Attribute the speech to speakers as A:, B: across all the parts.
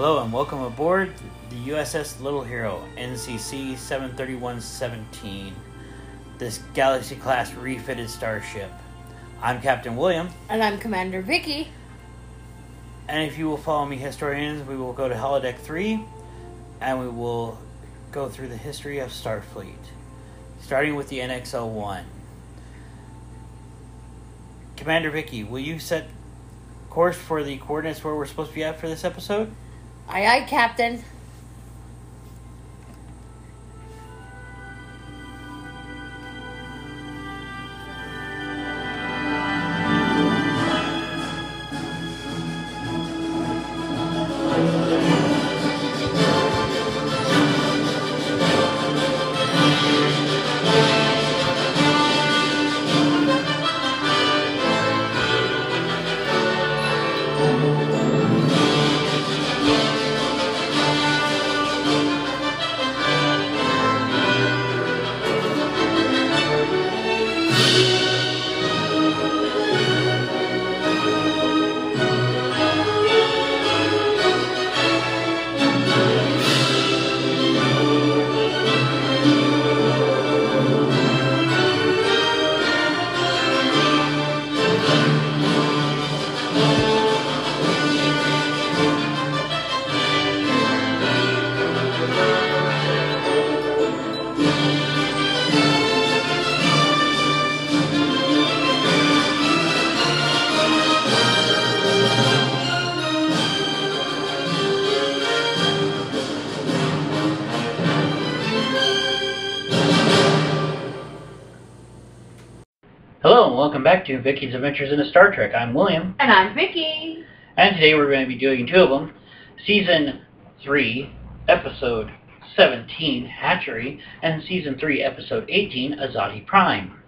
A: Hello and welcome aboard the USS Little Hero, NCC 73117, this Galaxy class refitted starship. I'm Captain William,
B: And I'm Commander Vicky.
A: and if you will follow me, historians, we will go to Holodeck 3 and we will go through the history of Starfleet, starting with the NX-01. Commander Vicky, will you set course for the coordinates where we're supposed to be at for this episode?
B: Aye, aye, Captain.
A: Welcome back to Vicky's Adventures in a Star Trek. I'm William,
B: And I'm Vicky.
A: and today we're going to be doing two of them. Season 3, Episode 17, Hatchery, and Season 3, Episode 18, Azati Prime.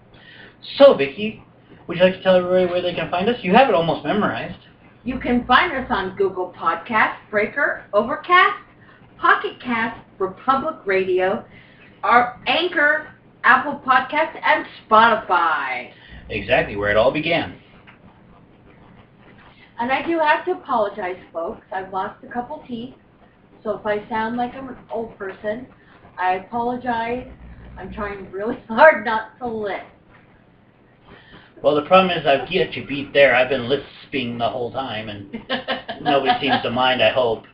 A: So, Vicky, would you like to tell everybody where they can find us? You have it almost memorized.
C: You can find us on Google Podcast, Breaker, Overcast, Pocket Cast, Republic Radio, our Anchor, Apple Podcast, and Spotify.
A: Exactly where it all began.
C: And I do have to apologize, folks. I've lost a couple teeth, so if I sound like I'm an old person, I apologize. I'm trying really hard not to lisp.
A: Well, the problem is I've got you beat there. I've been lisping the whole time, and nobody seems to mind, I hope.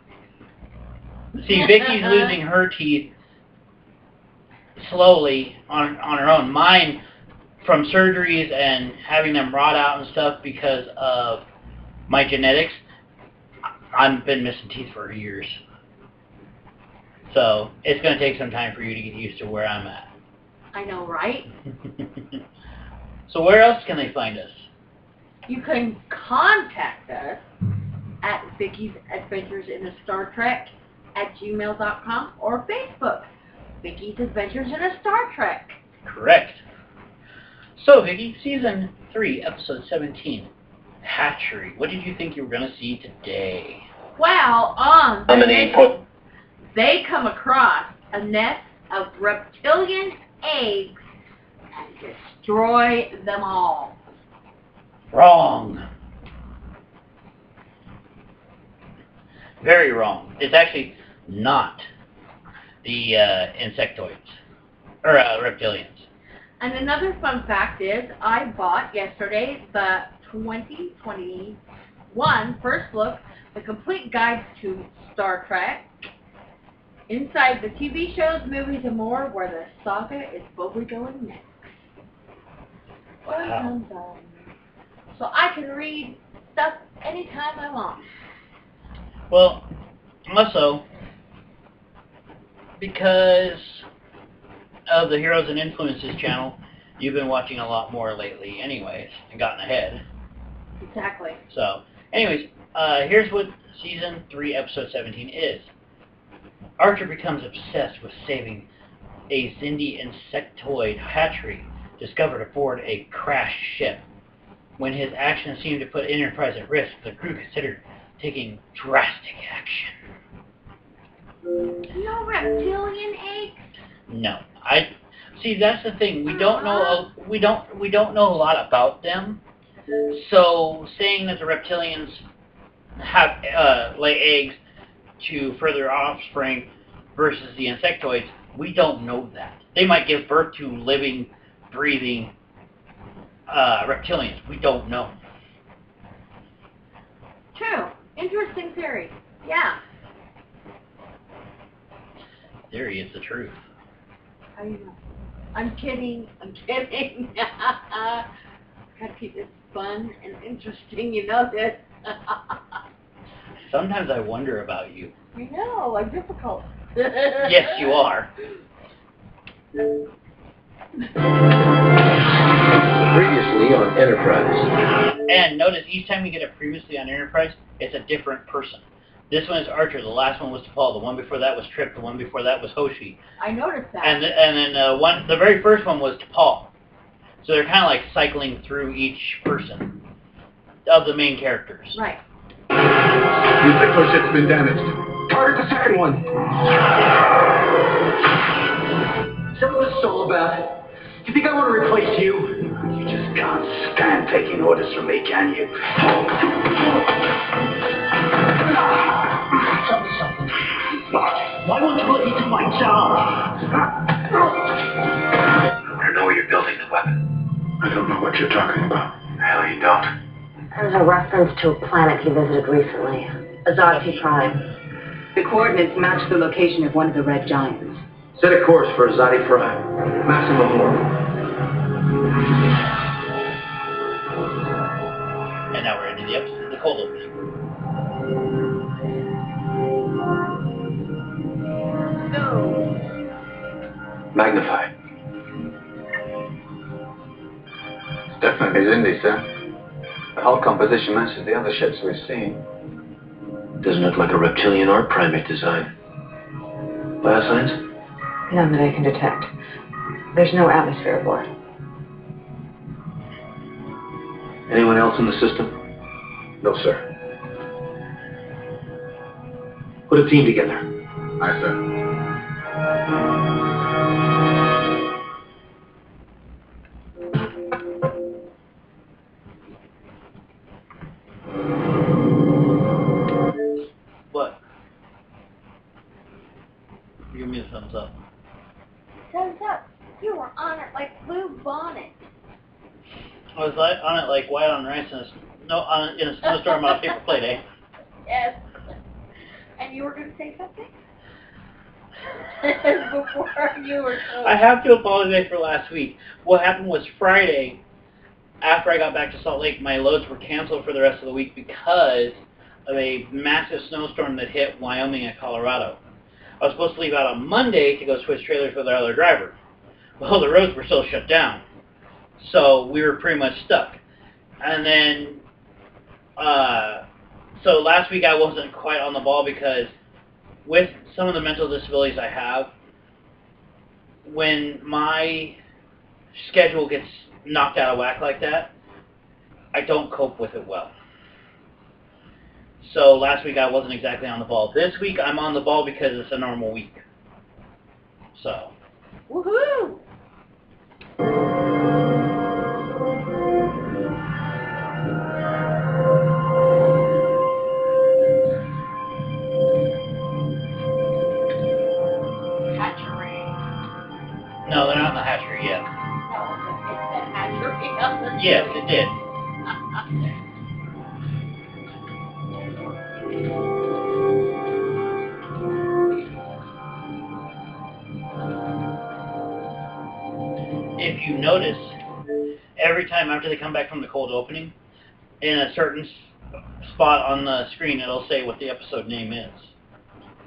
A: See, Vicky's losing her teeth slowly on on her own. Mine from surgeries and having them rot out and stuff because of my genetics. I've been missing teeth for years. So it's going to take some time for you to get used to where I'm at.
C: I know, right?
A: so where else can they find us?
C: You can contact us at Vicky's Adventures in a Star Trek at gmail.com or Facebook, Vicky's Adventures in a Star Trek.
A: Correct. So, Vicky, season three, episode seventeen, hatchery. What did you think you were going to see today?
C: Well, on the mission, they come across a nest of reptilian eggs and destroy them all.
A: Wrong. Very wrong. It's actually not the uh, insectoids or uh, reptilians.
C: And another fun fact is, I bought yesterday the 2021 first look, the complete guide to Star Trek. Inside the TV shows, movies, and more, where the saga is probably going next.
A: Wow.
C: So I can read stuff anytime I want.
A: Well, also because of the Heroes and Influences channel, you've been watching a lot more lately, anyways, and gotten ahead.
C: Exactly.
A: So, anyways, uh, here's what season three, episode seventeen is. Archer becomes obsessed with saving a Xindi insectoid hatchery discovered aboard a crashed ship. When his actions seemed to put Enterprise at risk, the crew considered taking drastic action.
C: No reptilian eggs?
A: No, I see. That's the thing. We don't know. A, we don't. We don't know a lot about them. So saying that the reptilians have uh, lay eggs to further offspring versus the insectoids, we don't know that. They might give birth to living, breathing uh, reptilians. We don't know.
C: True. Interesting theory. Yeah.
A: Theory is the truth.
C: How know? I'm kidding. I'm kidding. Gotta keep this fun and interesting. You know this.
A: Sometimes I wonder about you.
C: I know. I'm difficult.
A: Yes, you are.
D: Previously on Enterprise.
A: And notice each time you get a previously on Enterprise, it's a different person. This one is Archer. The last one was T'Pol. The one before that was Trip. The one before that was Hoshi.
C: I noticed that.
A: And th- and then uh, one the very first one was T'Pol. So they're kind of like cycling through each person of the main characters.
C: right.
E: The Sector ship's been damaged.
D: Target the second one. Is that what it's all about? You think I want to replace you?
E: You just can't stand taking orders from me, can you?
D: Why won't you let me do my job?
E: I know where you're building the weapon. I don't know what you're talking about. Hell, you don't.
F: There's a reference to a planet he visited recently, Azati Prime. The coordinates match the location of one of the red giants.
D: Set a course for Azati Prime. Maximum orbit.
A: And now we're into the episode, of the cold opening.
C: So,
E: Magnify. It's definitely Xindi, sir. The hull composition matches the other ships we've seen.
D: Doesn't look like a reptilian or primate design. Biosigns?
F: None that I can detect. There's no atmosphere aboard.
D: Anyone else in the system?
E: No, sir.
D: Put a team together.
E: Aye, sir.
A: What? Give me a thumbs up.
C: thumbs up. You were on it like blue bonnet.
A: I was like, on it like white on rice in a, no, on, in a snowstorm on a paper plate, eh?
C: Yes. And you were going to say something? Before you were so...
A: I have to apologize for last week. What happened was Friday, after I got back to Salt Lake, my loads were canceled for the rest of the week because of a massive snowstorm that hit Wyoming and Colorado. I was supposed to leave out on Monday to go switch trailers with our other driver. Well, the roads were still shut down. So we were pretty much stuck. And then, uh, so last week I wasn't quite on the ball because with some of the mental disabilities I have, when my schedule gets knocked out of whack like that, I don't cope with it well. So last week I wasn't exactly on the ball. This week I'm on the ball because it's a normal week. So,
C: Woohoo!
A: Yes, it did. If you notice, every time after they come back from the cold opening, in a certain spot on the screen, it'll say what the episode name is.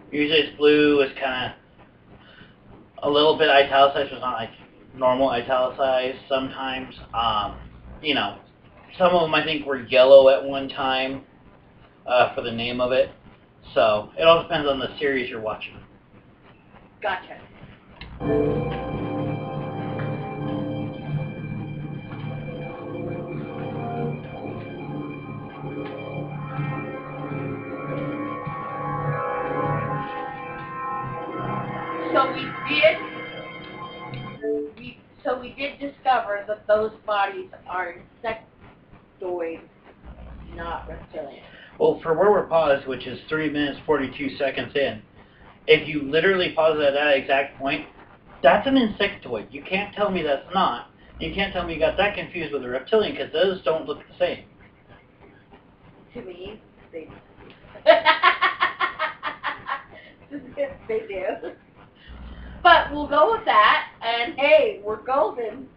A: Usually it's blue, it's kind of a little bit italicized, but it's not like normal italicized sometimes. Um, you know, some of them I think were yellow at one time uh, for the name of it. So it all depends on the series you're watching.
C: Gotcha. Discover that those bodies are insectoids, not reptilian.
A: Well, for where we're paused, which is 3 minutes 42 seconds in, if you literally pause at that exact point, that's an insectoid. You can't tell me that's not. You can't tell me you got that confused with a reptilian because those don't look the same.
C: To me, they do. they do. But we'll go with that, and hey, we're golden.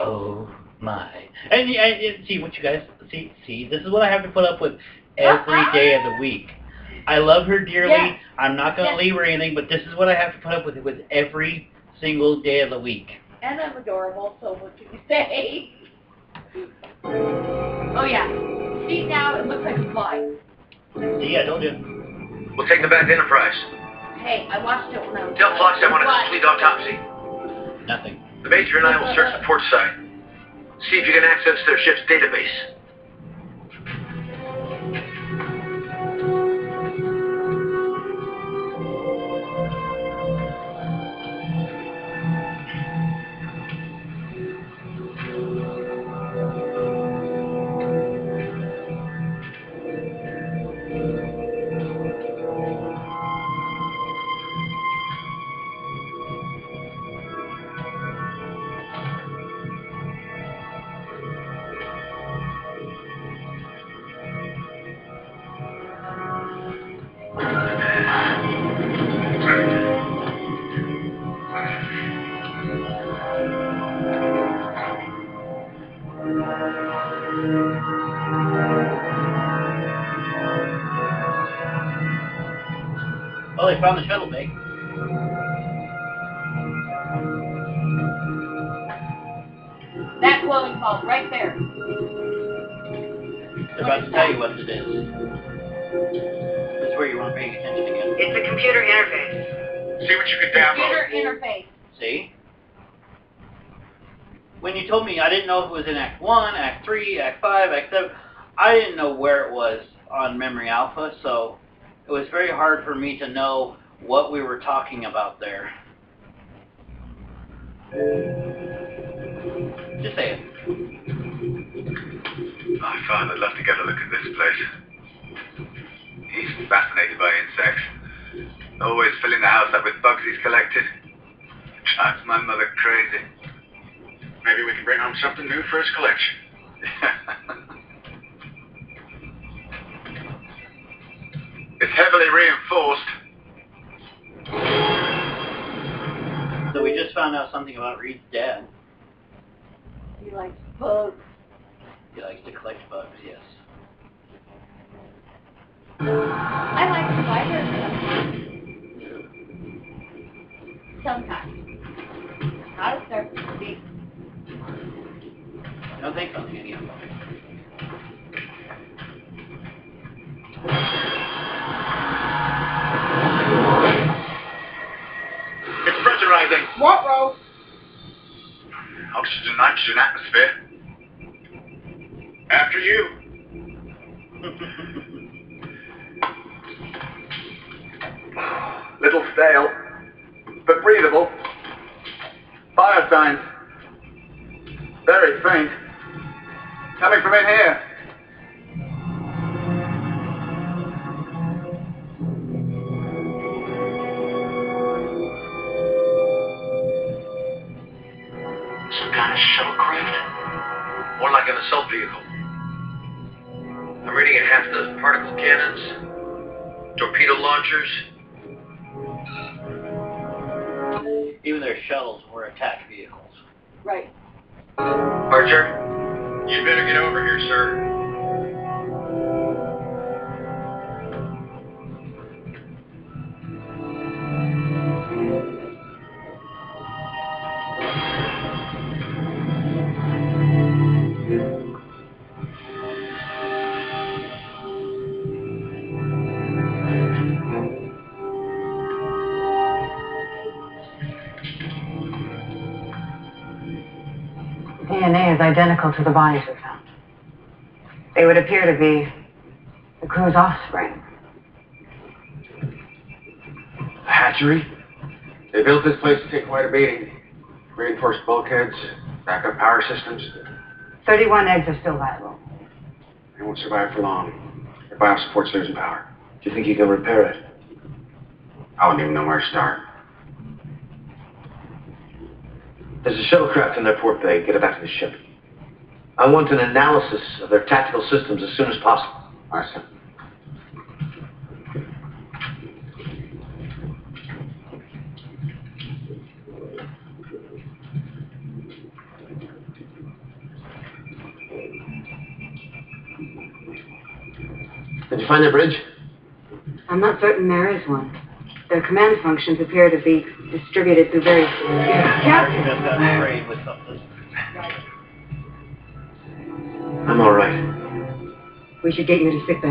A: Oh my! And, and, and see what you guys see. See, this is what I have to put up with every uh-uh. day of the week. I love her dearly.
C: Yes.
A: I'm not going to
C: Yes.
A: leave her anything, but this is what I have to put up with with every single day of the week.
C: And I'm adorable, so what can you say? Oh yeah. See now it looks like a fly.
A: See, I told you.
D: We'll take the back Enterprise.
C: Hey, I watched it when I was
D: Tell Phlox I want a complete autopsy.
A: Nothing.
D: The Major and I will search the port side. See if you can access their ship's database.
A: On Memory Alpha, so it was very hard for me to know what we were talking about there. Just say it.
E: My father'd love to get a look at this place. He's fascinated by insects. Always filling the house up with bugs he's collected. Drives my mother crazy. Maybe we can bring home something new for his collection. it's heavily reinforced.
A: So we just found out something about Reed's dad.
C: He likes bugs.
A: He likes to collect bugs, yes.
C: I like spiders. Sometimes. Not if they're big.
A: I don't think something any of them.
C: What row?
E: Oxygen, nitrogen atmosphere. After you. Little stale, but breathable. Fire signs. Very faint. Coming from in here.
D: Shuttlecraft? More like an assault vehicle. I'm reading a half dozen particle cannons, torpedo launchers.
A: Even their shuttles were attack vehicles.
C: Right.
D: Archer,
E: You'd better get over here, sir.
F: DNA is identical to the bodies we found. They would appear to be the crew's offspring.
E: A hatchery? They built this place to take quite a beating. Reinforced bulkheads, backup power systems.
F: 31 eggs are still viable.
E: They won't survive for long.
G: Your biosupport's losing power.
H: Do you think you can repair it?
G: I wouldn't even know where to start.
H: There's a shuttlecraft in their port bay. Get it back to the ship. I want an analysis of their tactical systems as soon as possible.
G: Sir.
H: Did you find their bridge?
F: I'm not certain there is one. Their command functions appear to be distributed through various... Captain!
A: Just got sprayed with something.
H: I'm all right.
F: We should get you to sick bay.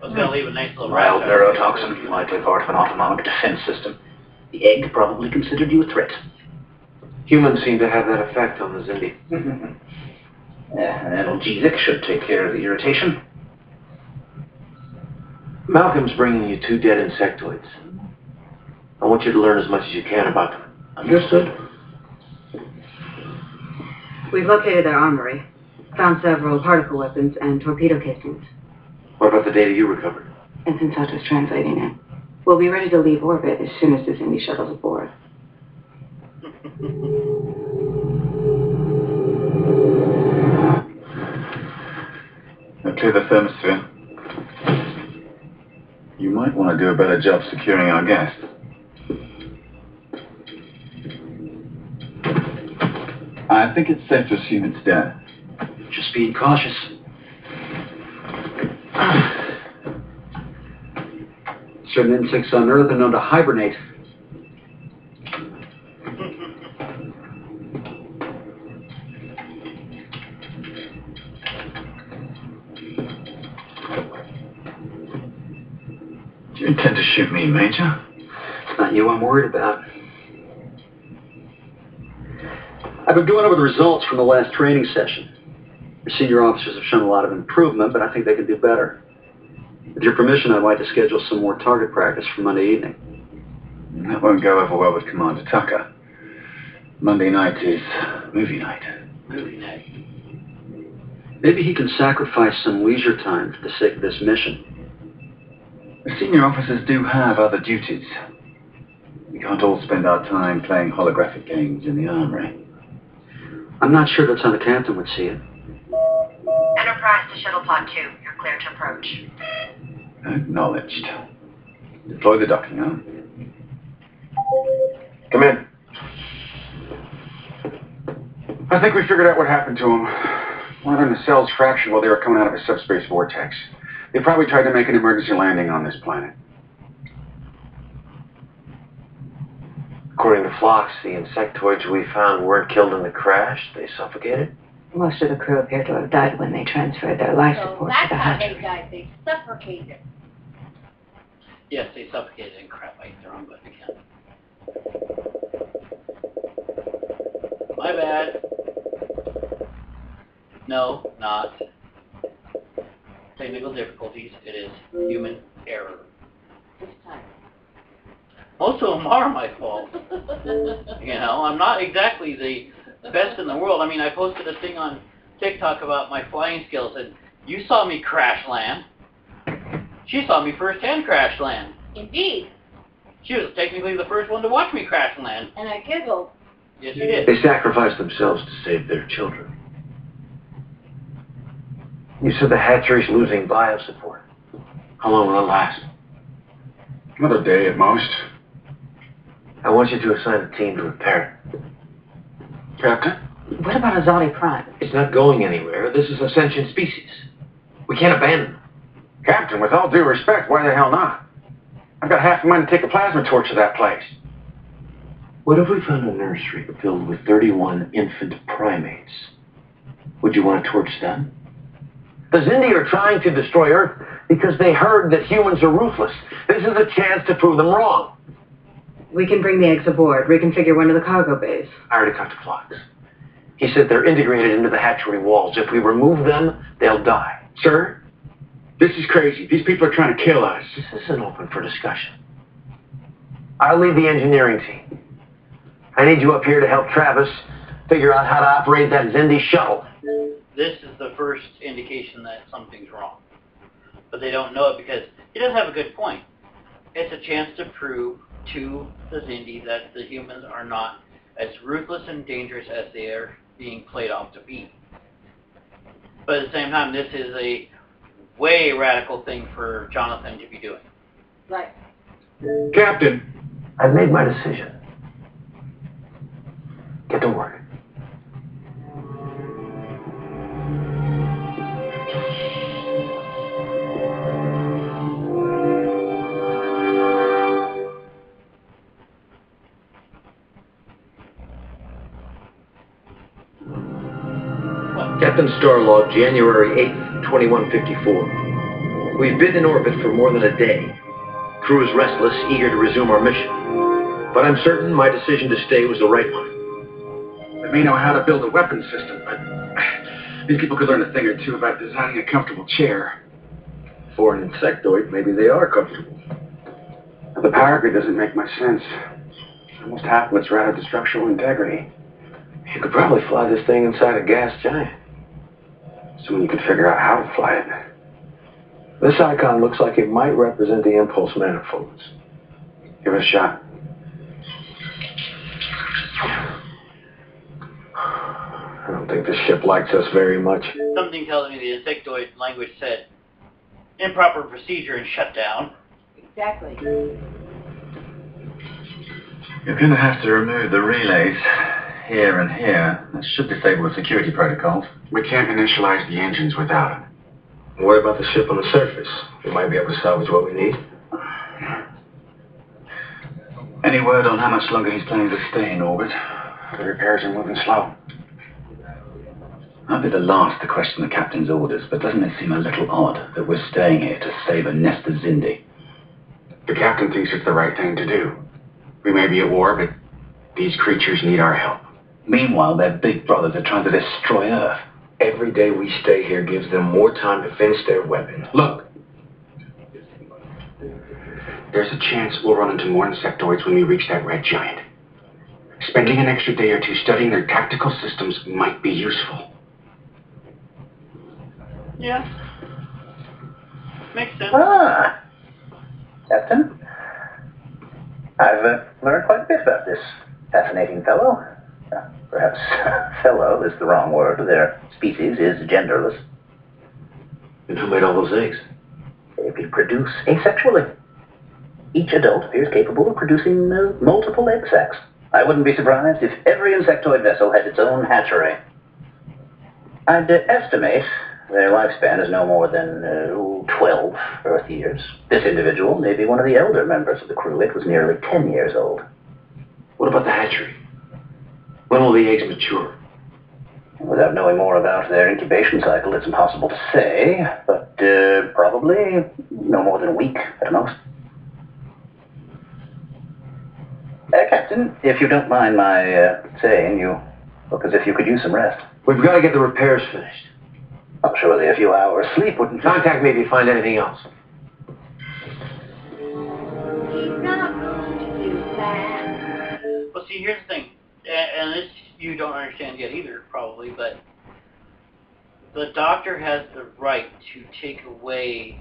A: I was gonna leave a nice little
I: Mild neurotoxin, likely part of an autonomic defense system. The egg probably considered you a threat.
H: Humans seem to have that effect on the Xindi.
I: Yeah, an analgesic should take care of the irritation.
H: Malcolm's bringing you two dead insectoids. I want you to learn as much as you can about them.
I: Understood.
F: We've located their armory. Found several particle weapons and torpedo casings.
H: What about the data you recovered?
F: And since I was translating it, we'll be ready to leave orbit as soon as the Xindi shuttle's aboard.
G: Clear the thermosphere. You might want to do a better job securing our guest. I think it's safe to assume it's dead.
I: Just being cautious.
J: Certain insects on Earth are known to hibernate.
G: Do you intend to shoot me, Major?
J: It's not you I'm worried about. I've been going over the results from the last training session. Your senior officers have shown a lot of improvement, but I think they can do better. With your permission, I'd like to schedule some more target practice for Monday evening.
G: That won't go over well with Commander Tucker. Monday night is movie night.
A: Movie night.
J: Maybe he can sacrifice some leisure time for the sake of this mission.
G: The senior officers do have other duties. We can't all spend our time playing holographic games in the armory.
J: I'm not sure that's how the captain would see it.
F: Enterprise to Shuttle Pod 2. You're clear to approach.
G: Acknowledged. Deploy the docking arm.
H: Come in.
G: I think we figured out what happened to him. One of them, the cells fractured while they were coming out of a subspace vortex. They probably tried to make an emergency landing on this planet.
H: According to Phlox, the insectoids we found weren't killed in the crash. They suffocated.
F: Most of the crew appear to have died when they transferred their life
C: So
F: support to
C: that's
F: the
C: how
F: hatchery.
C: they died. They suffocated.
A: Yes, they suffocated and crap. I hit the wrong button again. My bad. No, not. Technical difficulties. It is human error.
C: This time.
A: Most of them are my fault. You know, I'm not exactly the best in the world. I mean, I posted a thing on TikTok about my flying skills, and you saw me crash land. She saw me firsthand crash land.
C: Indeed.
A: She was technically the first one to watch me crash land.
C: And I giggled.
A: Yes, you did.
H: They sacrificed themselves to save their children. You said the hatchery's losing biosupport. How long will it last?
G: Another day at most.
H: I want you to assign a team to repair it.
G: Captain?
F: What about Azati Prime?
H: It's not going anywhere. This is a sentient species. We can't abandon them.
G: Captain, with all due respect, why the hell not? I've got half a mind to take a plasma torch to that place.
H: What if we found a nursery filled with 31 infant primates? Would you want to torch them? The Xindi are trying to destroy Earth because they heard that humans are ruthless. This is a chance to prove them wrong.
F: We can bring the eggs aboard, reconfigure one of the cargo bays.
H: I already talked to Phlox. He said they're integrated into the hatchery walls. If we remove them, they'll die.
G: Sir, this is crazy. These people are trying to kill us.
H: This isn't open for discussion. I'll lead the engineering team. I need you up here to help Travis figure out how to operate that Xindi shuttle.
A: This is the first indication that something's wrong. But they don't know it because he does have a good point. It's a chance to prove to the Xindi that the humans are not as ruthless and dangerous as they are being played off to be. But at the same time, this is a way radical thing for Jonathan to be doing.
C: Right.
G: Captain,
H: I've made my decision. Get to work.
K: Captain Starlog, January 8th, 2154. We've been in orbit for more than a day. Crew is restless, eager to resume our mission. But I'm certain my decision to stay was the right one.
G: they may know how to build a weapon system, but these people could learn a thing or two about designing a comfortable chair.
K: For an insectoid, maybe they are comfortable.
G: The power grid doesn't make much sense. Almost half of it's routed to structural integrity.
H: You could probably fly this thing inside a gas giant.
G: Soon you could figure out how to fly it.
H: This icon looks like it might represent the impulse manifolds.
G: Give it a shot.
H: I don't think the ship likes us very much.
A: Something tells me the insectoid language said improper procedure and shut down.
C: Exactly.
E: You're going to have to remove the relays here and here. That should disable the security protocols.
G: We can't initialize the engines without it.
H: What about the ship on the surface? We might be able to salvage what we need.
E: Any word on how much longer he's planning to stay in orbit?
G: The repairs are moving slow.
E: I'll be the last to question the captain's orders, but doesn't it seem a little odd that we're staying here to save a nest of Xindi?
G: The captain thinks it's the right thing to do. We may be at war, but these creatures need our help.
E: Meanwhile, their big brothers are trying to destroy Earth.
H: Every day we stay here gives them more time to finish their weapon.
G: Look. There's a chance we'll run into more insectoids when we reach that red giant. Spending an extra day or two studying their tactical systems might be useful.
A: Yeah. Makes sense.
I: Ah, Captain. I've uh, learned quite a bit about this fascinating fellow. Uh, perhaps fellow is the wrong word. Their species is genderless.
H: And who made all those eggs?
I: They reproduce asexually. Each adult appears capable of producing uh, multiple egg sacs. I wouldn't be surprised if every insectoid vessel had its own hatchery. I'd uh, estimate their lifespan is no more than uh, 12 Earth years. This individual may be one of the elder members of the crew. It was nearly 10 years old.
H: What about the hatchery? When will the eggs mature?
I: Without knowing more about their incubation cycle, it's impossible to say, but uh, probably no more than a week at most. Uh, Captain, if you don't mind my uh, saying, you look as if you could use some rest.
H: We've got to get the repairs finished.
I: Oh, surely a few hours sleep wouldn't...
H: Contact me if you find anything else.
C: He's not going to do that.
A: Well, see, here's the thing, and, and this you don't understand yet either, probably, but the doctor has the right to take away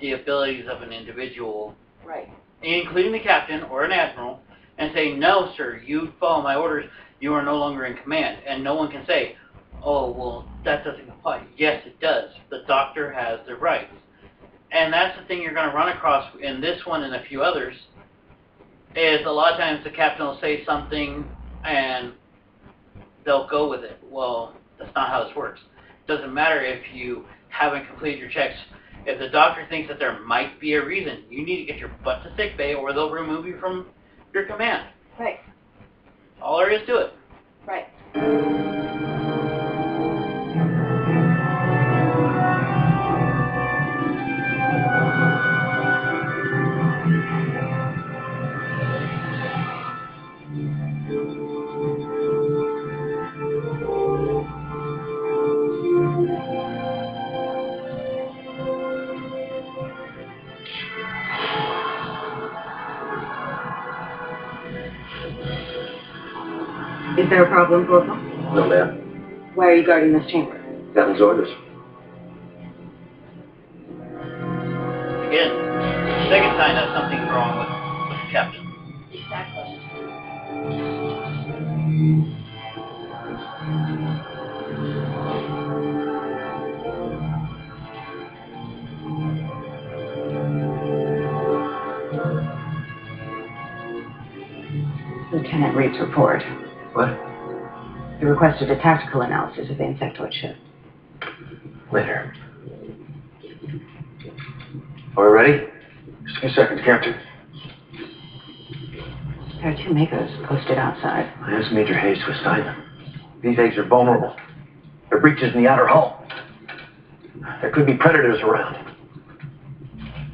A: the abilities of an individual,
C: Right.
A: including the captain or an admiral, and say, no, sir, you follow my orders, you are no longer in command. And no one can say, oh, well, that doesn't apply. Yes, it does. The doctor has the rights. And that's the thing you're going to run across in this one and a few others, is a lot of times the captain will say something and they'll go with it. Well, that's not how this works. It doesn't matter if you haven't completed your checks. If the doctor thinks that there might be a reason, you need to get your butt to sick bay or they'll remove you from your command.
C: Right.
A: All there is to it.
C: Right.
F: There a problem, Corporal?
H: No, ma'am.
F: Why are you guarding this chamber?
H: Captain's orders.
A: Again, second sign that something's wrong with, with the captain. Exactly.
F: Lieutenant Reed's report.
H: What?
F: He requested a tactical analysis of the insectoid ship.
H: Later. Are we ready?
G: Just a few seconds, Captain.
F: There are two MACOs posted outside.
H: I asked Major Hayes to assign them. These eggs are vulnerable. There are breaches in the outer hull. There could be predators around.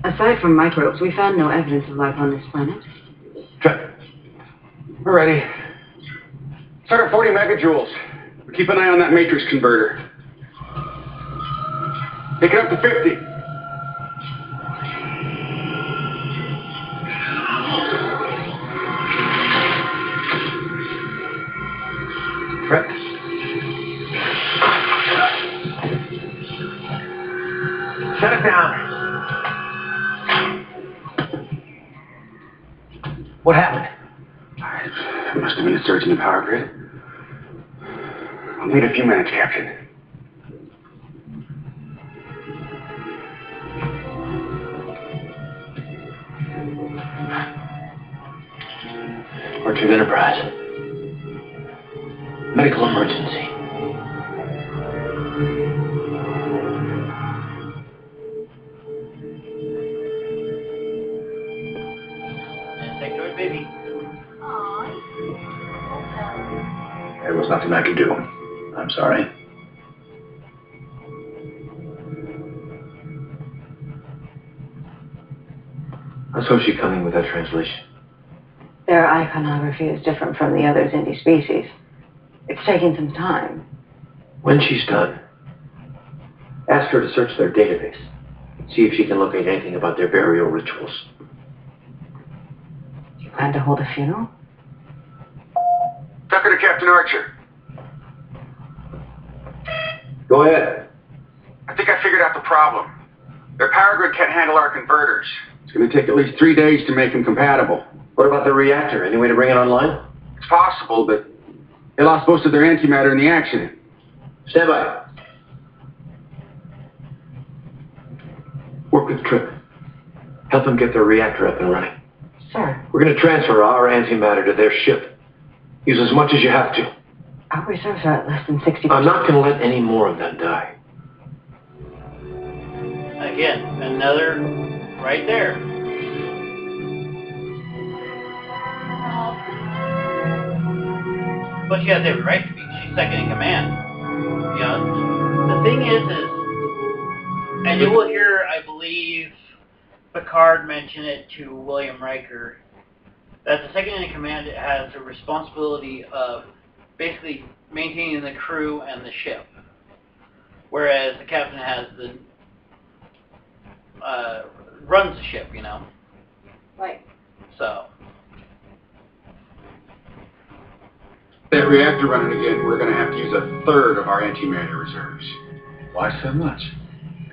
F: Aside from microbes, we found no evidence of life on this planet.
H: Trevor,
G: We're ready. Start at 40 megajoules. Keep an eye on that matrix converter. Take it up to 50. I'll need a few minutes, Captain.
H: Orchard Enterprise. Medical emergency.
A: Insectoid baby.
I: There was nothing I could do. I'm sorry.
H: How's Hoshi coming with that translation?
F: Their iconography is different from the other Xindi species. It's taking some time.
H: When she's done, ask her to search their database. See if she can locate anything about their burial rituals.
F: You plan to hold a funeral?
G: Tucker to Captain Archer.
H: Go ahead.
G: I think I figured out the problem. Their power grid can't handle our converters. It's going to take at least three days to make them compatible.
H: What about the reactor? Any way to bring it online?
G: It's possible, but they lost most of their antimatter in the accident.
H: Stand by. Work with Trip. Help them get their reactor up and running.
F: Sir,
H: We're going to transfer our antimatter to their ship. Use as much as you have to.
F: Our reserves are at less than 60%.
H: I'm not going to let any more of them die.
A: Again, another right there. But she has every right to be. She's second in command. You know, the thing is, is, and you will hear, I believe, Picard mention it to William Riker, that the second in command has the responsibility of basically maintaining the crew and the ship, whereas the captain has the uh, runs the ship, you know.
F: Right.
A: So
G: That reactor running again, we're going to have to use a third of our antimatter reserves.
E: Why so much?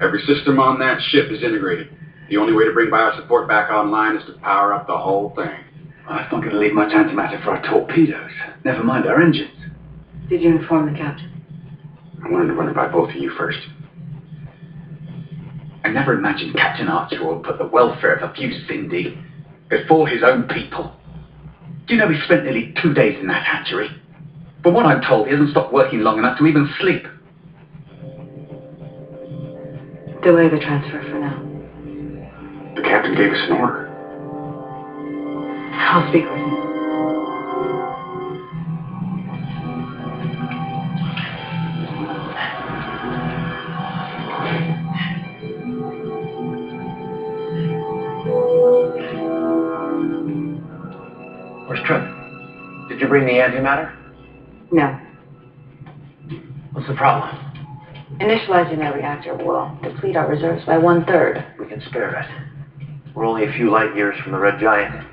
G: Every system on that ship is integrated. The only way to bring biosupport back online is to power up the whole thing.
E: Well, that's not going to leave much antimatter for our torpedoes. Never mind our engines.
F: Did you inform the captain?
G: I wanted to run it by both of you first.
E: I never imagined Captain Archer would put the welfare of a few Xindi before his own people. Do you know he spent nearly two days in that hatchery? From what I'm told, he hasn't stopped working long enough to even sleep.
F: Delay the transfer for now.
G: The captain gave us an order.
F: I'll speak with him.
H: Where's? Did you bring the antimatter?
F: No.
H: What's the problem?
F: Initializing the reactor will deplete our reserves by one third.
H: We can spare it. We're only a few light years from the Red Giant.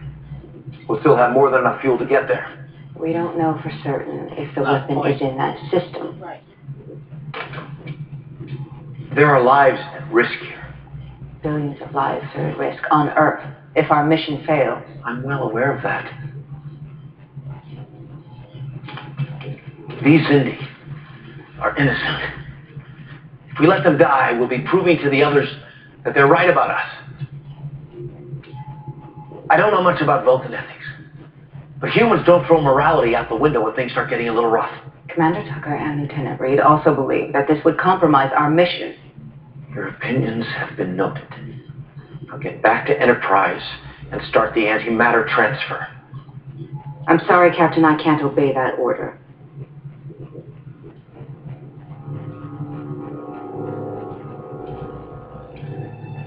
H: We'll still have more than enough fuel to get there.
F: We don't know for certain if the
A: Not
F: weapon
A: quite.
F: is in that system.
B: Right.
H: There are lives at risk here.
F: Billions of lives are at risk on Earth if our mission fails.
H: I'm well aware of that. These Xindi are innocent. If we let them die, we'll be proving to the others that they're right about us. I don't know much about Vulcan ethics, but humans don't throw morality out the window when things start getting a little rough.
F: Commander Tucker and Lieutenant Reed also believe that this would compromise our mission.
H: Your opinions have been noted. I'll get back to Enterprise and start the antimatter transfer.
F: I'm sorry, Captain, I can't obey that order.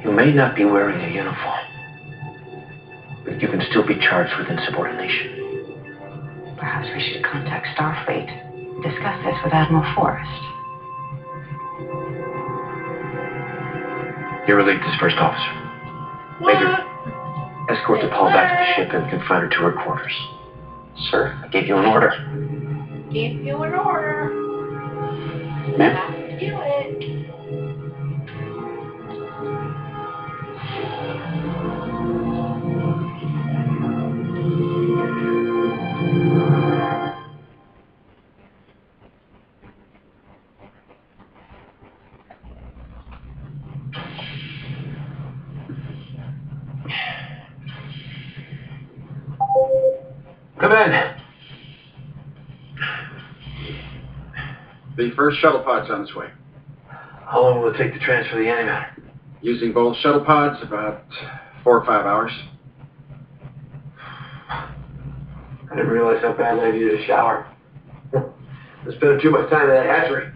H: You may not be wearing a uniform, but you can still be charged with insubordination.
F: Perhaps we should contact Starfleet. Discuss this with Admiral Forrest.
H: You're relieved as first officer. Major, escort T'Pol back to the ship and confine her to her quarters. Sir, I gave you an order.
B: Give you an order.
H: Ma'am?
G: First shuttle pod's on its way.
H: How long will it take to transfer the antimatter?
G: Using both shuttle pods, about four or five hours.
H: I didn't realize how badly I needed a shower. I'm spending too much time in that hatchery.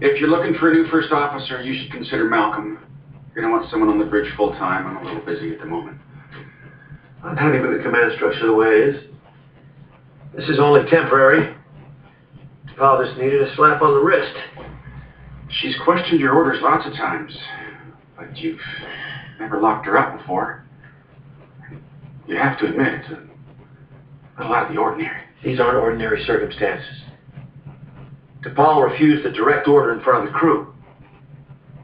G: If you're looking for a new first officer, you should consider Malcolm. You're gonna want someone on the bridge full time. I'm a little busy at the moment.
H: I'm happy with the command structure the way it is. This is only temporary. T'Pol just needed a slap on the wrist.
G: She's questioned your orders lots of times, but you've never locked her up before. You have to admit it's a little out of the ordinary.
H: These aren't ordinary circumstances. T'Pol refused a direct order in front of the crew.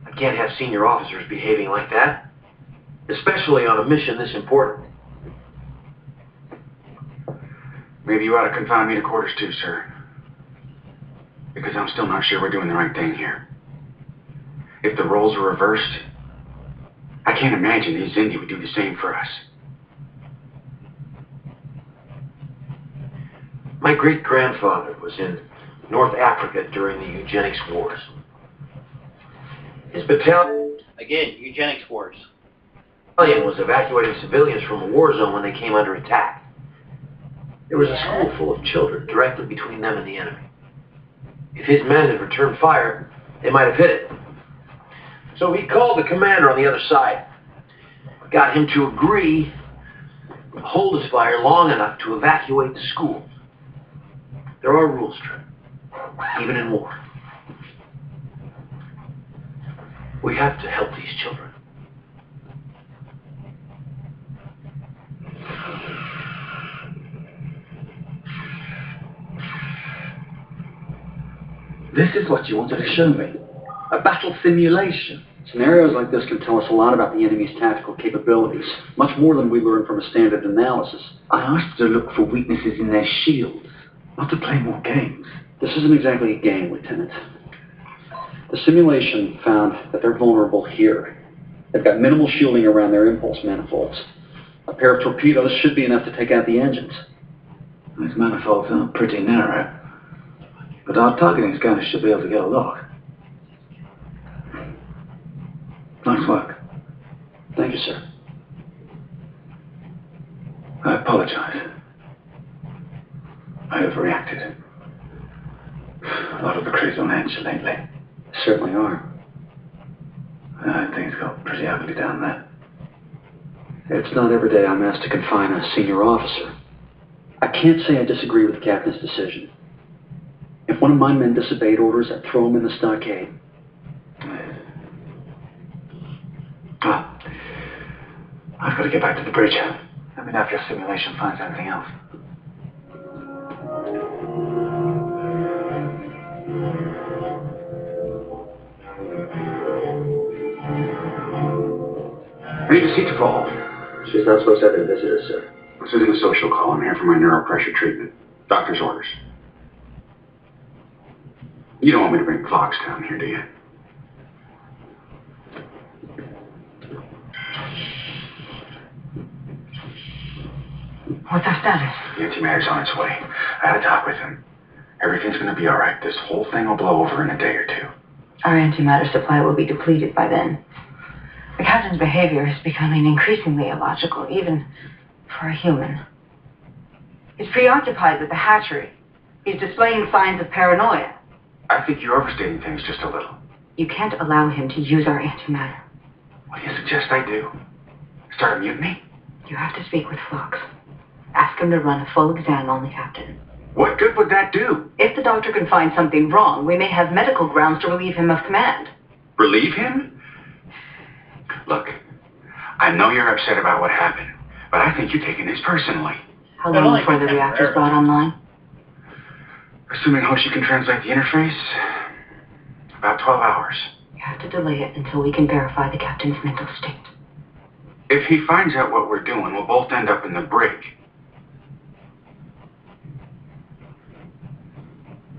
H: I can't have senior officers behaving like that, especially on a mission this important.
G: Maybe you ought to confine me to quarters too, sir. Because I'm still not sure we're doing the right thing here. If the roles were reversed, I can't imagine these Xindi would do the same for us.
H: My great grandfather was in North Africa during the eugenics wars. His battalion
A: Again, eugenics wars.
H: Battalion was evacuating civilians from a war zone when they came under attack. There was a school full of children directly between them and the enemy. If his men had returned fire, they might have hit it. So he called the commander on the other side, got him to agree to hold his fire long enough to evacuate the school. There are rules, even in war. We have to help these children.
J: This is what you wanted to show me. A battle simulation. Scenarios like this can tell us a lot about the enemy's tactical capabilities, much more than we learn from a standard analysis. I asked you to look for weaknesses in their shields, not to play more games. This isn't exactly a game, Lieutenant. The simulation found that they're vulnerable here. They've got minimal shielding around their impulse manifolds. A pair of torpedoes should be enough to take out the engines. These manifolds are pretty narrow, but our targeting scanner should be able to get a lock. Nice work. Thank you, sir. I apologize. I overreacted. A lot of the crew's on edge lately. Certainly are. Uh, things got pretty ugly down there. It's not every day I'm asked to confine a senior officer. I can't say I disagree with the captain's decision. If one of my men disobeyed orders, I'd throw him in the stockade. Ah, I've got to get back to the bridge.
G: Let me know if your simulation finds anything else. I need to see T'Pol.
H: She's not supposed to have any visitors, sir.
G: This isn't a social call. I'm here for my neuropressure treatment. Doctor's orders. You don't want me to bring clocks down here, do you?
F: What's our status?
G: The antimatter's on its way. I had a talk with him. Everything's gonna be alright. This whole thing will blow over in a day or two.
F: Our antimatter supply will be depleted by then. The captain's behavior is becoming increasingly illogical, even for a human. He's preoccupied with the hatchery. He's displaying signs of paranoia.
G: I think you're overstating things just a little.
F: You can't allow him to use our antimatter.
G: What do you suggest I do? Start a mutiny?
F: You have to speak with Phlox. Ask him to run a full exam on the captain.
G: What good would that do?
F: If the doctor can find something wrong, we may have medical grounds to relieve him of command.
G: Relieve him? Look, I know you're upset about what happened, but I think you're taking this personally.
F: How long before the reactor's brought online?
G: Assuming Hoshi can translate the interface, about 12 hours.
F: You have to delay it until we can verify the captain's mental state.
G: If he finds out what we're doing, we'll both end up in the brig.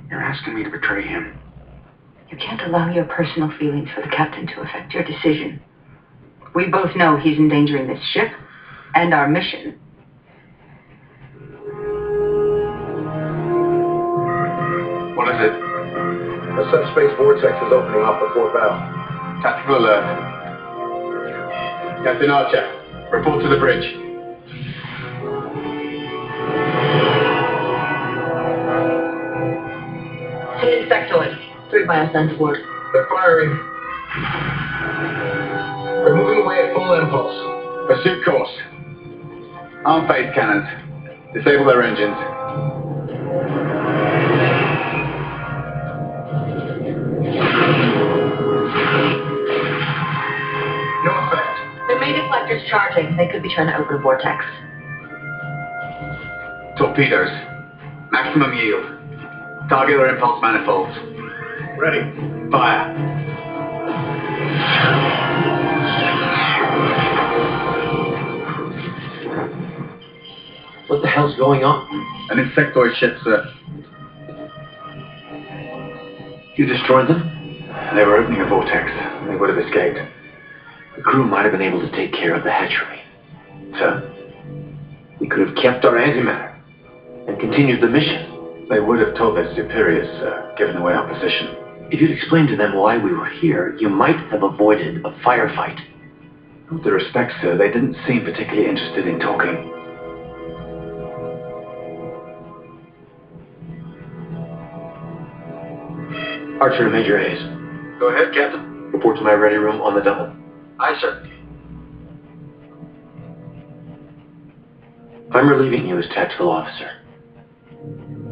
G: You're asking me to betray him.
F: You can't allow your personal feelings for the captain to affect your decision. We both know he's endangering this ship and our mission.
G: What is it?
H: A subspace vortex is opening off the fourth valve.
G: Tactical alert. Captain Archer, report to the bridge.
F: See insectoid. Three bioscience board.
H: They're firing. They're moving away at full impulse.
G: Pursuit course. Arm phase cannons. Disable their engines.
F: Main deflector's charging. They could be trying to open a vortex.
G: Torpedoes. Maximum yield. Target impulse manifolds.
H: Ready.
G: Fire.
H: What the hell's going on?
G: An insectoid ship, sir.
H: You destroyed them?
G: They were opening a vortex. They would have escaped.
H: The crew might have been able to take care of the hatchery.
G: Sir,
H: We could have kept our antimatter and continued the mission.
G: they would have told their superiors, sir, given away our position.
H: If you'd explained to them why we were here, you might have avoided a firefight.
G: With due respect, sir, they didn't seem particularly interested in talking.
H: Archer to Major Hayes.
E: Go ahead, Captain.
H: Report to my ready room on the double.
E: Aye, sir.
H: I'm relieving you as tactical officer.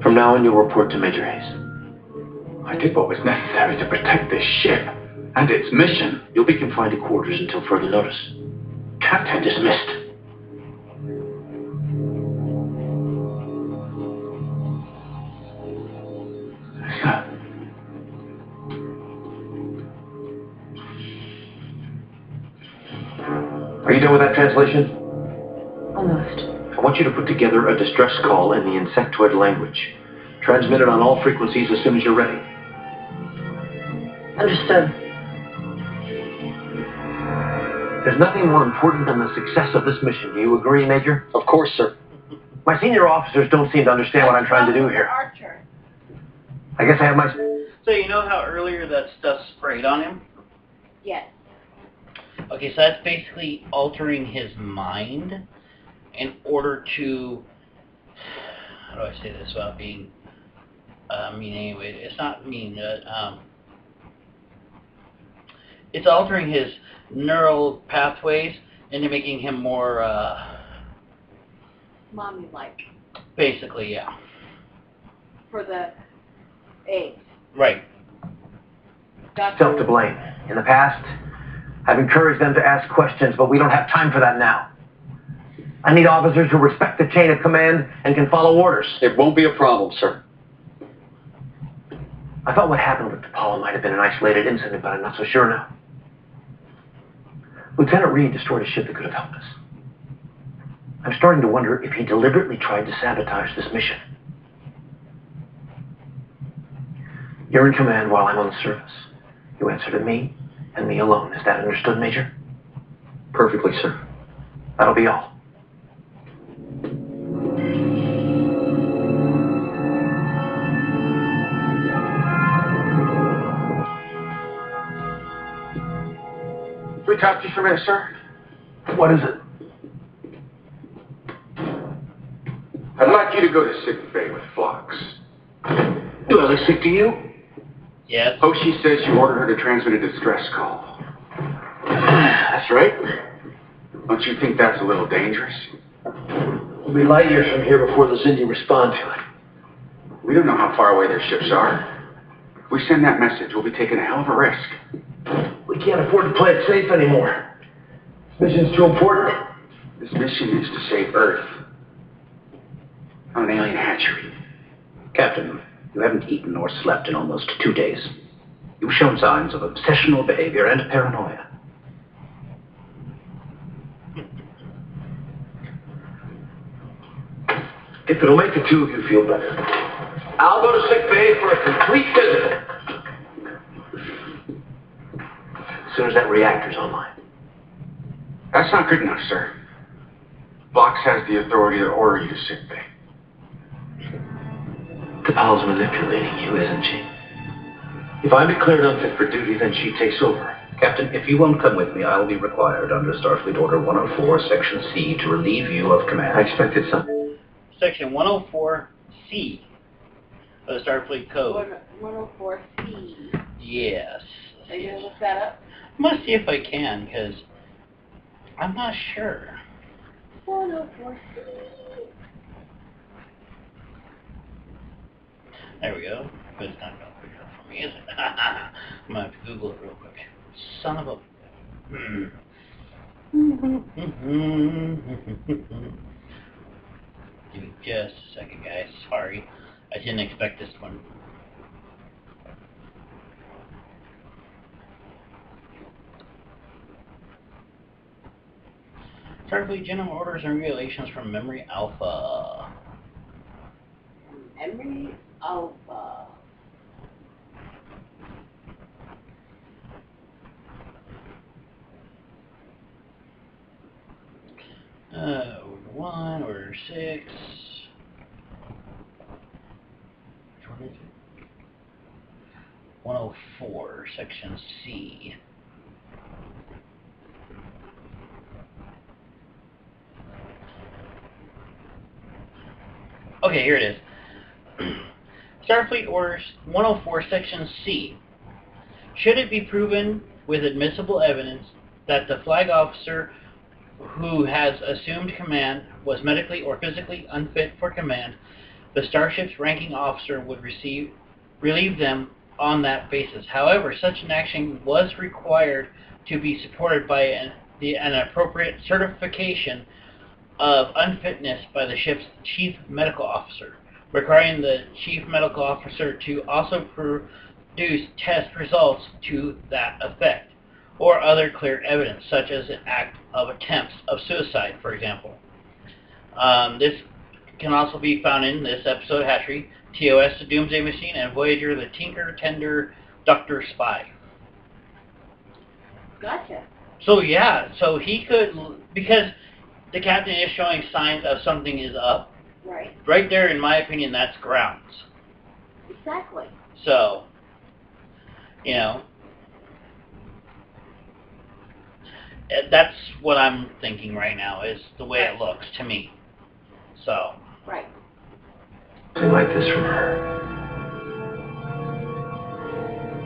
H: From now on, you'll report to Major Hayes.
G: I did what was necessary to protect this ship and its mission.
H: You'll be confined to quarters until further notice.
G: Captain,
H: Dismissed. Done with that translation?
F: Almost.
H: I want you to put together a distress call in the insectoid language. Transmit it on all frequencies as soon as you're ready.
F: Understood.
H: There's nothing more important than the success of this mission. Do you agree, Major?
E: Of course, sir.
H: My senior officers don't seem to understand what I'm trying to do here.
C: Archer.
H: I guess I have my...
A: So you know how earlier that stuff sprayed on him?
C: Yes.
A: Okay, so that's basically altering his mind in order to. How do I say this without being uh, mean anyway? It's not mean. Uh, um, it's altering his neural pathways into making him more. Uh,
C: Mommy-like.
A: basically, yeah.
C: For the eggs.
A: Right.
C: Got
H: Self to blame. In the past, I've encouraged them to ask questions, but we don't have time for that now. I need officers who respect the chain of command and can follow orders.
J: It won't be a problem, sir.
H: I thought what happened with T'Pol might have been an isolated incident, but I'm not so sure now. Lieutenant Reed destroyed a ship that could have helped us. I'm starting to wonder if he deliberately tried to sabotage this mission. You're in command while I'm on the surface. You answer to me, and me alone. Is that understood, Major?
J: Perfectly, sir.
H: That'll be all.
G: Can we talk to you for a minute, sir?
H: What is it?
G: I'd like you to go to sick bay with Phlox.
H: Do I look sick to you?
A: Yes.
G: Hoshi says you ordered her to transmit a distress call.
H: That's right.
G: Don't you think that's a little dangerous?
H: We'll be light years from here before the Xindi respond to it.
G: We don't know how far away their ships are. If we send that message, we'll be taking a hell of a risk.
H: We can't afford to play it safe anymore. This mission's too important.
G: This mission is to save Earth. On an alien hatchery.
I: Captain, you haven't eaten or slept in almost two days. You've shown signs of obsessional behavior and paranoia.
H: If it'll make the two of you feel better, I'll go to sick bay for a complete physical. As soon as that reactor's online.
G: That's not good enough, sir. Phlox has the authority to order you to sick bay.
H: T'Pol's manipulating you, isn't she? If I'm declared unfit for duty, then she takes over.
I: Captain, if you won't come with me, I'll be required under Starfleet Order 104, Section C, to relieve you of command.
H: I expected something.
A: Section 104C of the Starfleet Code.
B: 104C.
A: Yes.
B: Are you gonna look that up?
A: I'm gonna see if I can, because I'm not sure.
B: 104C.
A: There we go. But it's not pick it up for me, is it? I'm gonna have to Google it real quick. Son of a. Give me just a second, guys. Sorry. I didn't expect this one. Starfleet General Orders and Regulations from Memory Alpha.
B: Emery Alpha.
A: Uh, order one, order six. Which one is it? 104, section C. Okay, here it is. Starfleet Orders 104, Section C. Should it be proven with admissible evidence that the flag officer who has assumed command was medically or physically unfit for command, the starship's ranking officer would receive relieve them on that basis. However, such an action was required to be supported by an, the, an appropriate certification of unfitness by the ship's chief medical officer, requiring the chief medical officer to also produce test results to that effect, or other clear evidence, such as an act of attempts of suicide, for example. Um, this can also be found in this episode, Hatchery, TOS, the Doomsday Machine, and Voyager, the Tinker, Tenor, Doctor, Spy.
B: Gotcha.
A: So yeah, so he could, because the captain is showing signs of something is up,
B: Right.
A: right there, in my opinion, that's grounds.
B: Exactly.
A: So, you know, eh, that's what I'm thinking right now, is the way it looks to me. So,
B: Right.
H: Something like this from her.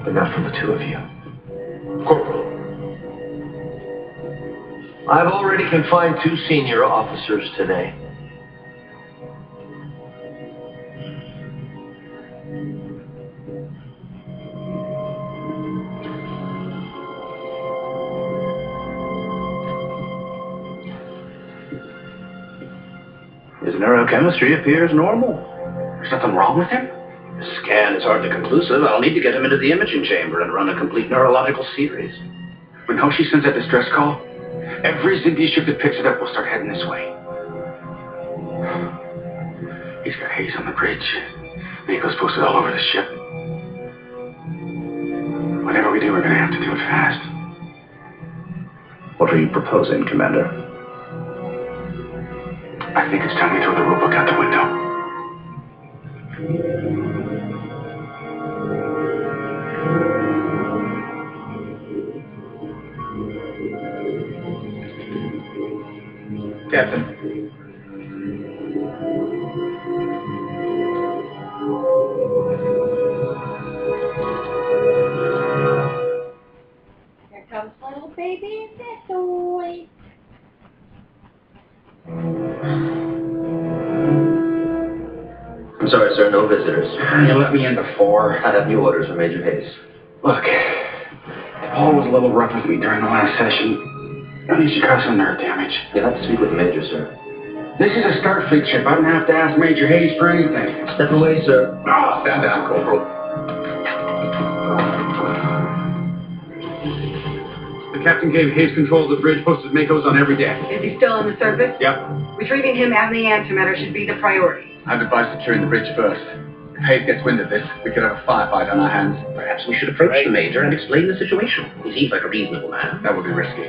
H: But not from the two of you. Corporal. I've already confined two senior officers today.
I: Neurochemistry appears normal.
G: There's nothing wrong with him?
I: The scan is hardly conclusive. I'll need to get him into the imaging chamber and run a complete neurological series.
G: When Hoshi sends that distress call, every Xindi ship that picks it up will start heading this way. He's got Hayes on the bridge. MACOs posted all over the ship. Whatever we do, we're gonna have to do it fast.
I: What are you proposing, Commander?
G: I think it's time we throw the rulebook out the window.
J: Captain.
G: Let me in before.
K: I have new orders from Major Hayes.
G: Look, T'Pol was a little rough with me during the last session. At least you caused some nerve damage.
K: You'll have to speak with the Major, sir.
G: This is a Starfleet ship. I don't have to ask Major Hayes for anything.
K: Step away, sir.
G: Oh, stand down, Corporal.
J: The captain gave Hayes control of the bridge, posted MACOs on every deck.
F: Is he still on the surface?
J: Yep.
F: Retrieving him and the antimatter should be the priority.
G: I'd advise securing the bridge first. If Hayes gets wind of this, we could have a firefight on our hands.
I: Perhaps we should approach
A: Right.
I: the Major and explain the situation. He seems like a reasonable man.
G: That would be risky.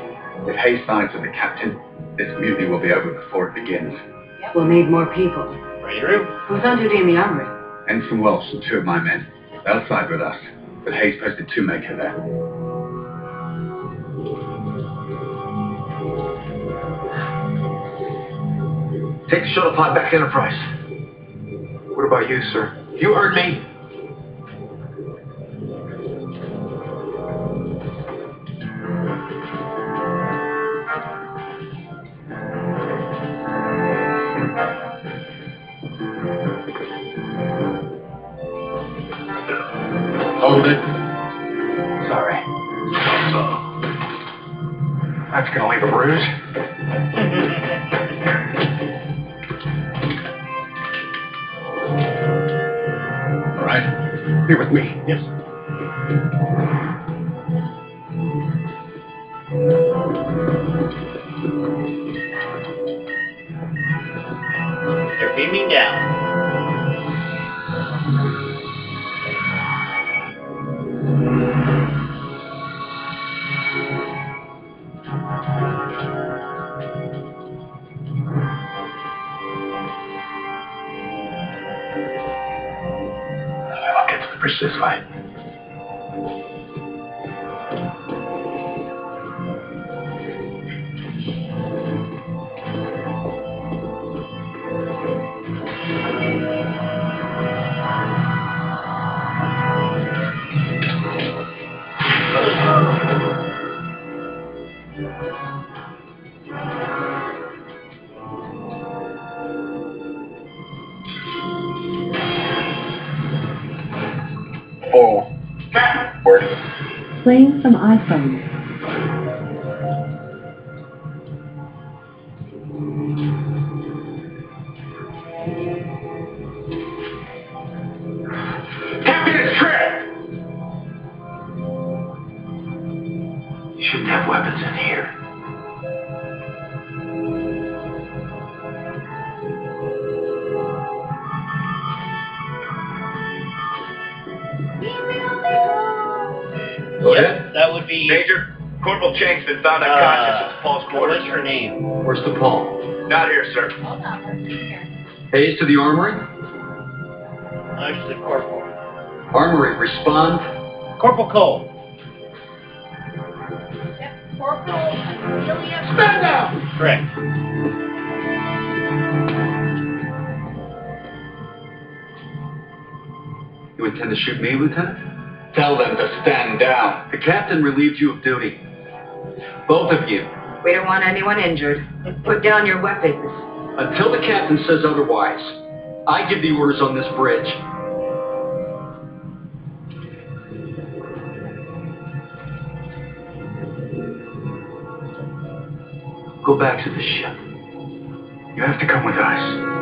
G: If Hayes sides with the captain, this mutiny will be over before it begins.
F: We'll need more people.
A: Ready, Roo?
F: Who's on duty in the armory?
G: Ensign Welsh and two of my men. They'll side with us, but Hayes posted two MACOs there.
K: Take the shuttle pod back to Enterprise.
G: What about you, sir?
K: You heard me.
G: Hold it. Sorry. That's gonna leave a bruise. Here with me.
A: Yes. They're beaming down.
G: I'll
L: some iPhone.
A: Her name?
J: Where's T'Pol?
D: Not here, sir.
B: Hold on, let's see here.
J: Hayes to the armory.
A: Oh, she's a corporal.
J: Armory, respond.
A: Corporal Cole.
B: Yep, Corporal Amelia.
J: Stand down!
A: Correct.
J: You intend to shoot me, Lieutenant?
G: Tell them to stand down.
J: The captain relieved you of duty. Both of you.
F: We don't want anyone injured. Put down your weapons.
J: Until the captain says otherwise, I give the orders on this bridge. Go back to the ship.
G: You have to come with us.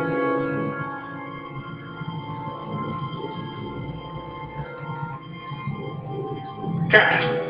J: Captain.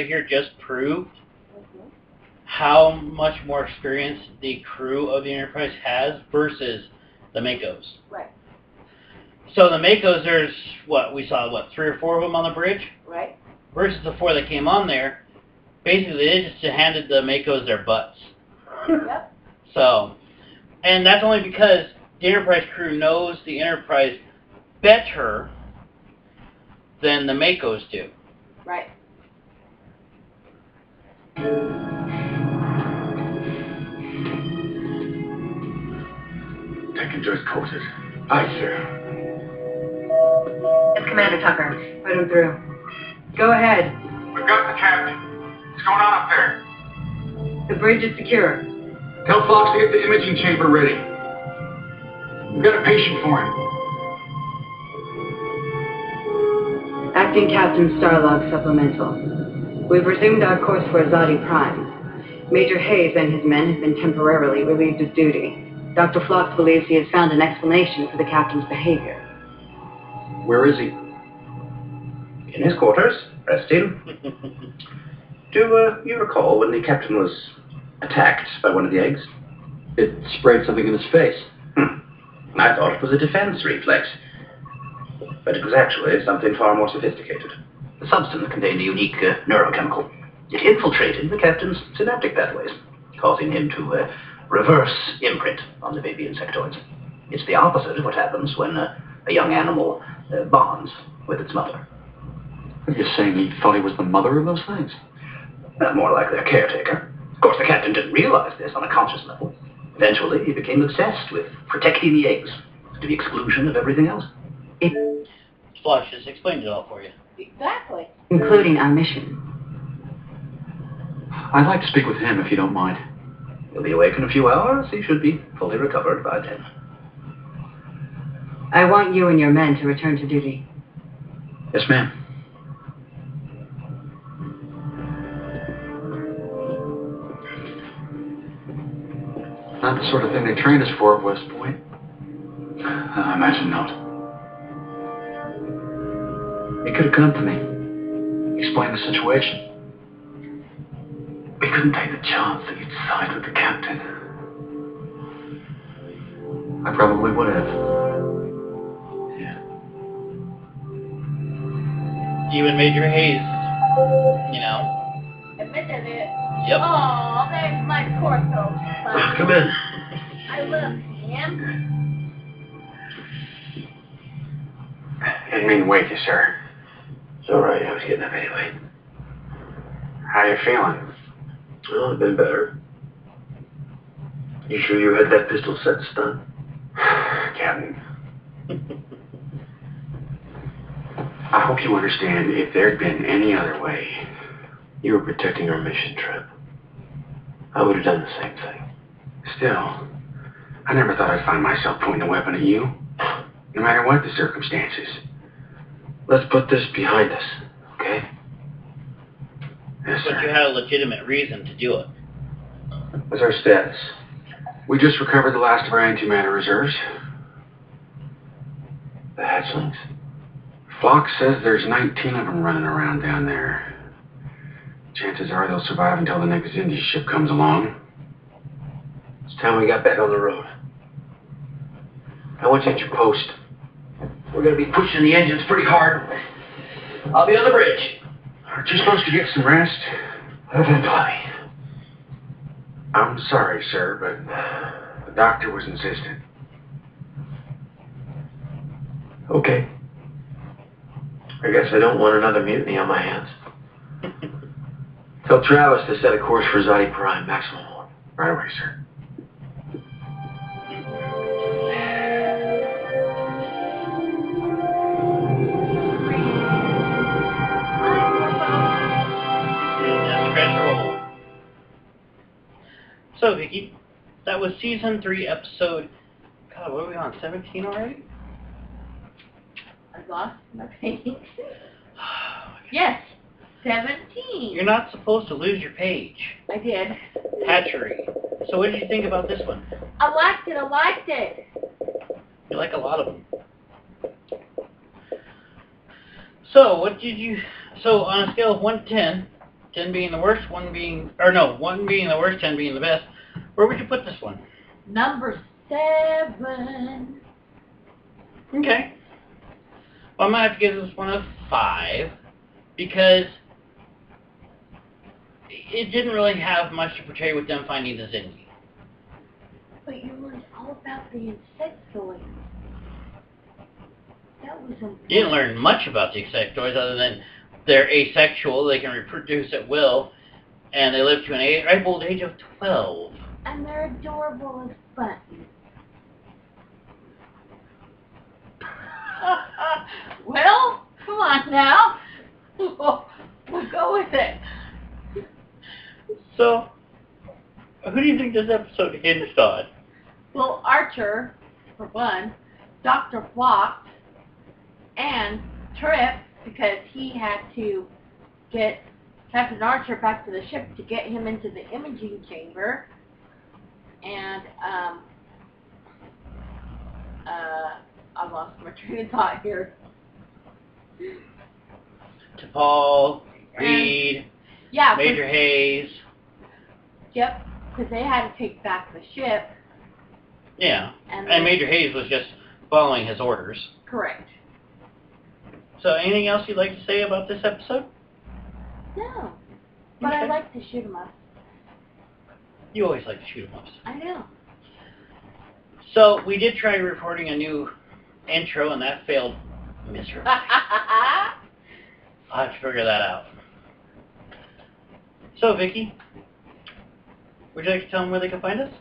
A: Right here just proved how much more experience the crew of the Enterprise has versus the MACOs.
C: Right.
A: So the MACOs, there's what we saw, what three or four of them on the bridge,
C: Right.
A: versus the four that came on there. Basically, they just handed the MACOs their butts.
C: Yep.
A: So, and that's only because the Enterprise crew knows the Enterprise better than the MACOs do.
C: Right.
G: Joyce quarters. Aye, sir.
F: It's Commander Tucker. Put him through. Go ahead.
G: We've got the captain. What's going on up there?
F: The bridge is secure.
G: Tell Phlox to get the imaging chamber ready. We've got a patient for him.
F: Acting Captain Starlog Supplemental. We've resumed our course for Azati Prime. Major Hayes and his men have been temporarily relieved of duty. Dr. Phlox believes he has found an explanation for the captain's behavior.
J: Where is he?
I: In his quarters, resting. Do uh, you recall when the captain was attacked by one of the eggs?
J: It sprayed something in his face.
I: I thought it was a defense reflex. But it was actually something far more sophisticated. The substance contained a unique uh, neurochemical. It infiltrated the captain's synaptic pathways, causing him to uh, reverse imprint on the baby insectoids. It's the opposite of what happens when uh, a young animal uh, bonds with its mother.
J: You're saying he thought he was the mother of those things?
I: More like their caretaker. Of course, the captain didn't realize this on a conscious level. Eventually, he became obsessed with protecting the eggs to the exclusion of everything else.
A: Phlox just explained it all for you.
C: Exactly.
F: Including our mission.
J: I'd like to speak with him if you don't mind.
I: He'll be awake in a few hours. He should be fully recovered by then.
F: I want you and your men to return to duty.
J: Yes, ma'am. Not the sort of thing they trained us for at West Point.
G: I imagine not.
J: He could have come to me, explained the situation.
G: We couldn't take the chance that you'd side with the captain.
J: I probably would have.
A: Yeah. You and Major Hayes, you know.
B: Admitted it.
A: Yep.
B: Oh, there's my Corso. son.
K: Ah, come in.
B: I love him.
G: Didn't mean to wake you, sir.
K: It's all right. I was getting up anyway.
G: How you feeling?
K: Well, I've been better. You sure you had that pistol set stun?
G: Captain. I hope you understand if there'd been any other way.
K: You were protecting our mission trip. I would have done the same thing.
G: Still, I never thought I'd find myself pointing a weapon at you. No matter what the circumstances.
K: Let's put this behind us, okay?
G: Yes,
A: But you had a legitimate reason to do it.
K: What's our status?
G: We just recovered the last of our antimatter reserves.
K: The hatchlings?
G: Phlox says there's 19 of them running around down there. Chances are they'll survive until the next Xindi ship comes along.
K: It's time we got back on the road. I want you at your post. We're gonna be pushing the engines pretty hard. I'll be on the bridge.
G: Aren't you supposed to get some rest?
H: I've had plenty.
G: I'm sorry, sir, but the doctor was insistent.
H: Okay. I guess I don't want another mutiny on my hands. Tell Travis to set a course for Azati Prime, maximum.
G: Right away, sir.
A: So, Vicky, that was season three, episode. God, what are we on? 17 already?
C: I lost my page. Oh yes, 17.
A: You're not supposed to lose your page.
C: I did.
A: Hatchery. So, what did you think about this one?
C: I liked it. I liked it.
A: You like a lot of them. So, what did you? So, on a scale of one to 10, 10 being the worst, one being, or no, one being the worst, 10 being the best, where would you put this one?
C: Number seven.
A: Okay. Well, I might have to give this one a five because it didn't really have much to portray with them finding the Xindi.
C: But you learned all about the insectoids. That was important.
A: You didn't learn much about the insectoids other than they're asexual, they can reproduce at will, and they live to an age, ripe old age of 12.
C: And they're adorable as buttons. well, come on now. We'll, we'll go with it.
A: So, who do you think this episode hinged on?
C: Well, Archer, for one, Dr. Phlox, and Trip, because he had to get Captain Archer back to the ship to get him into the imaging chamber. And, um, uh, I lost my train of thought here.
A: T'Pol, Reed,
C: yeah,
A: Major Hayes.
C: Yep, because they had to take back the ship.
A: Yeah.
C: And,
A: And Major Hayes was just following his orders.
C: Correct.
A: So, anything else you'd like to say about this episode?
C: No. But I like to shoot 'em up.
A: You always like to shoot 'em ups.
C: I know.
A: So, we did try recording a new intro, and that failed miserably. I'll have to figure that out. So, Vicky, would you like to tell them where they can find us?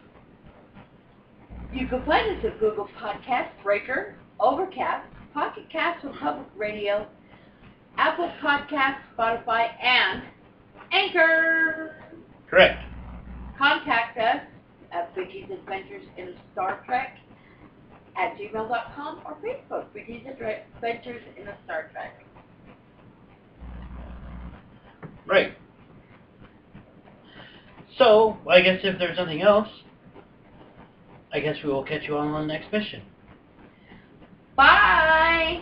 C: You can find us at Google Podcast, Breaker, Overcast, Pocket Cast for Public Radio, Apple Podcast, Spotify, and Anchor.
A: Correct.
C: Contact us at Vicky's Adventures in Star Trek at gmail.com or Facebook, Vicky's Adventures in a Star Trek.
A: Right. So, I guess if there's nothing else, I guess we will catch you on the next mission.
C: Bye!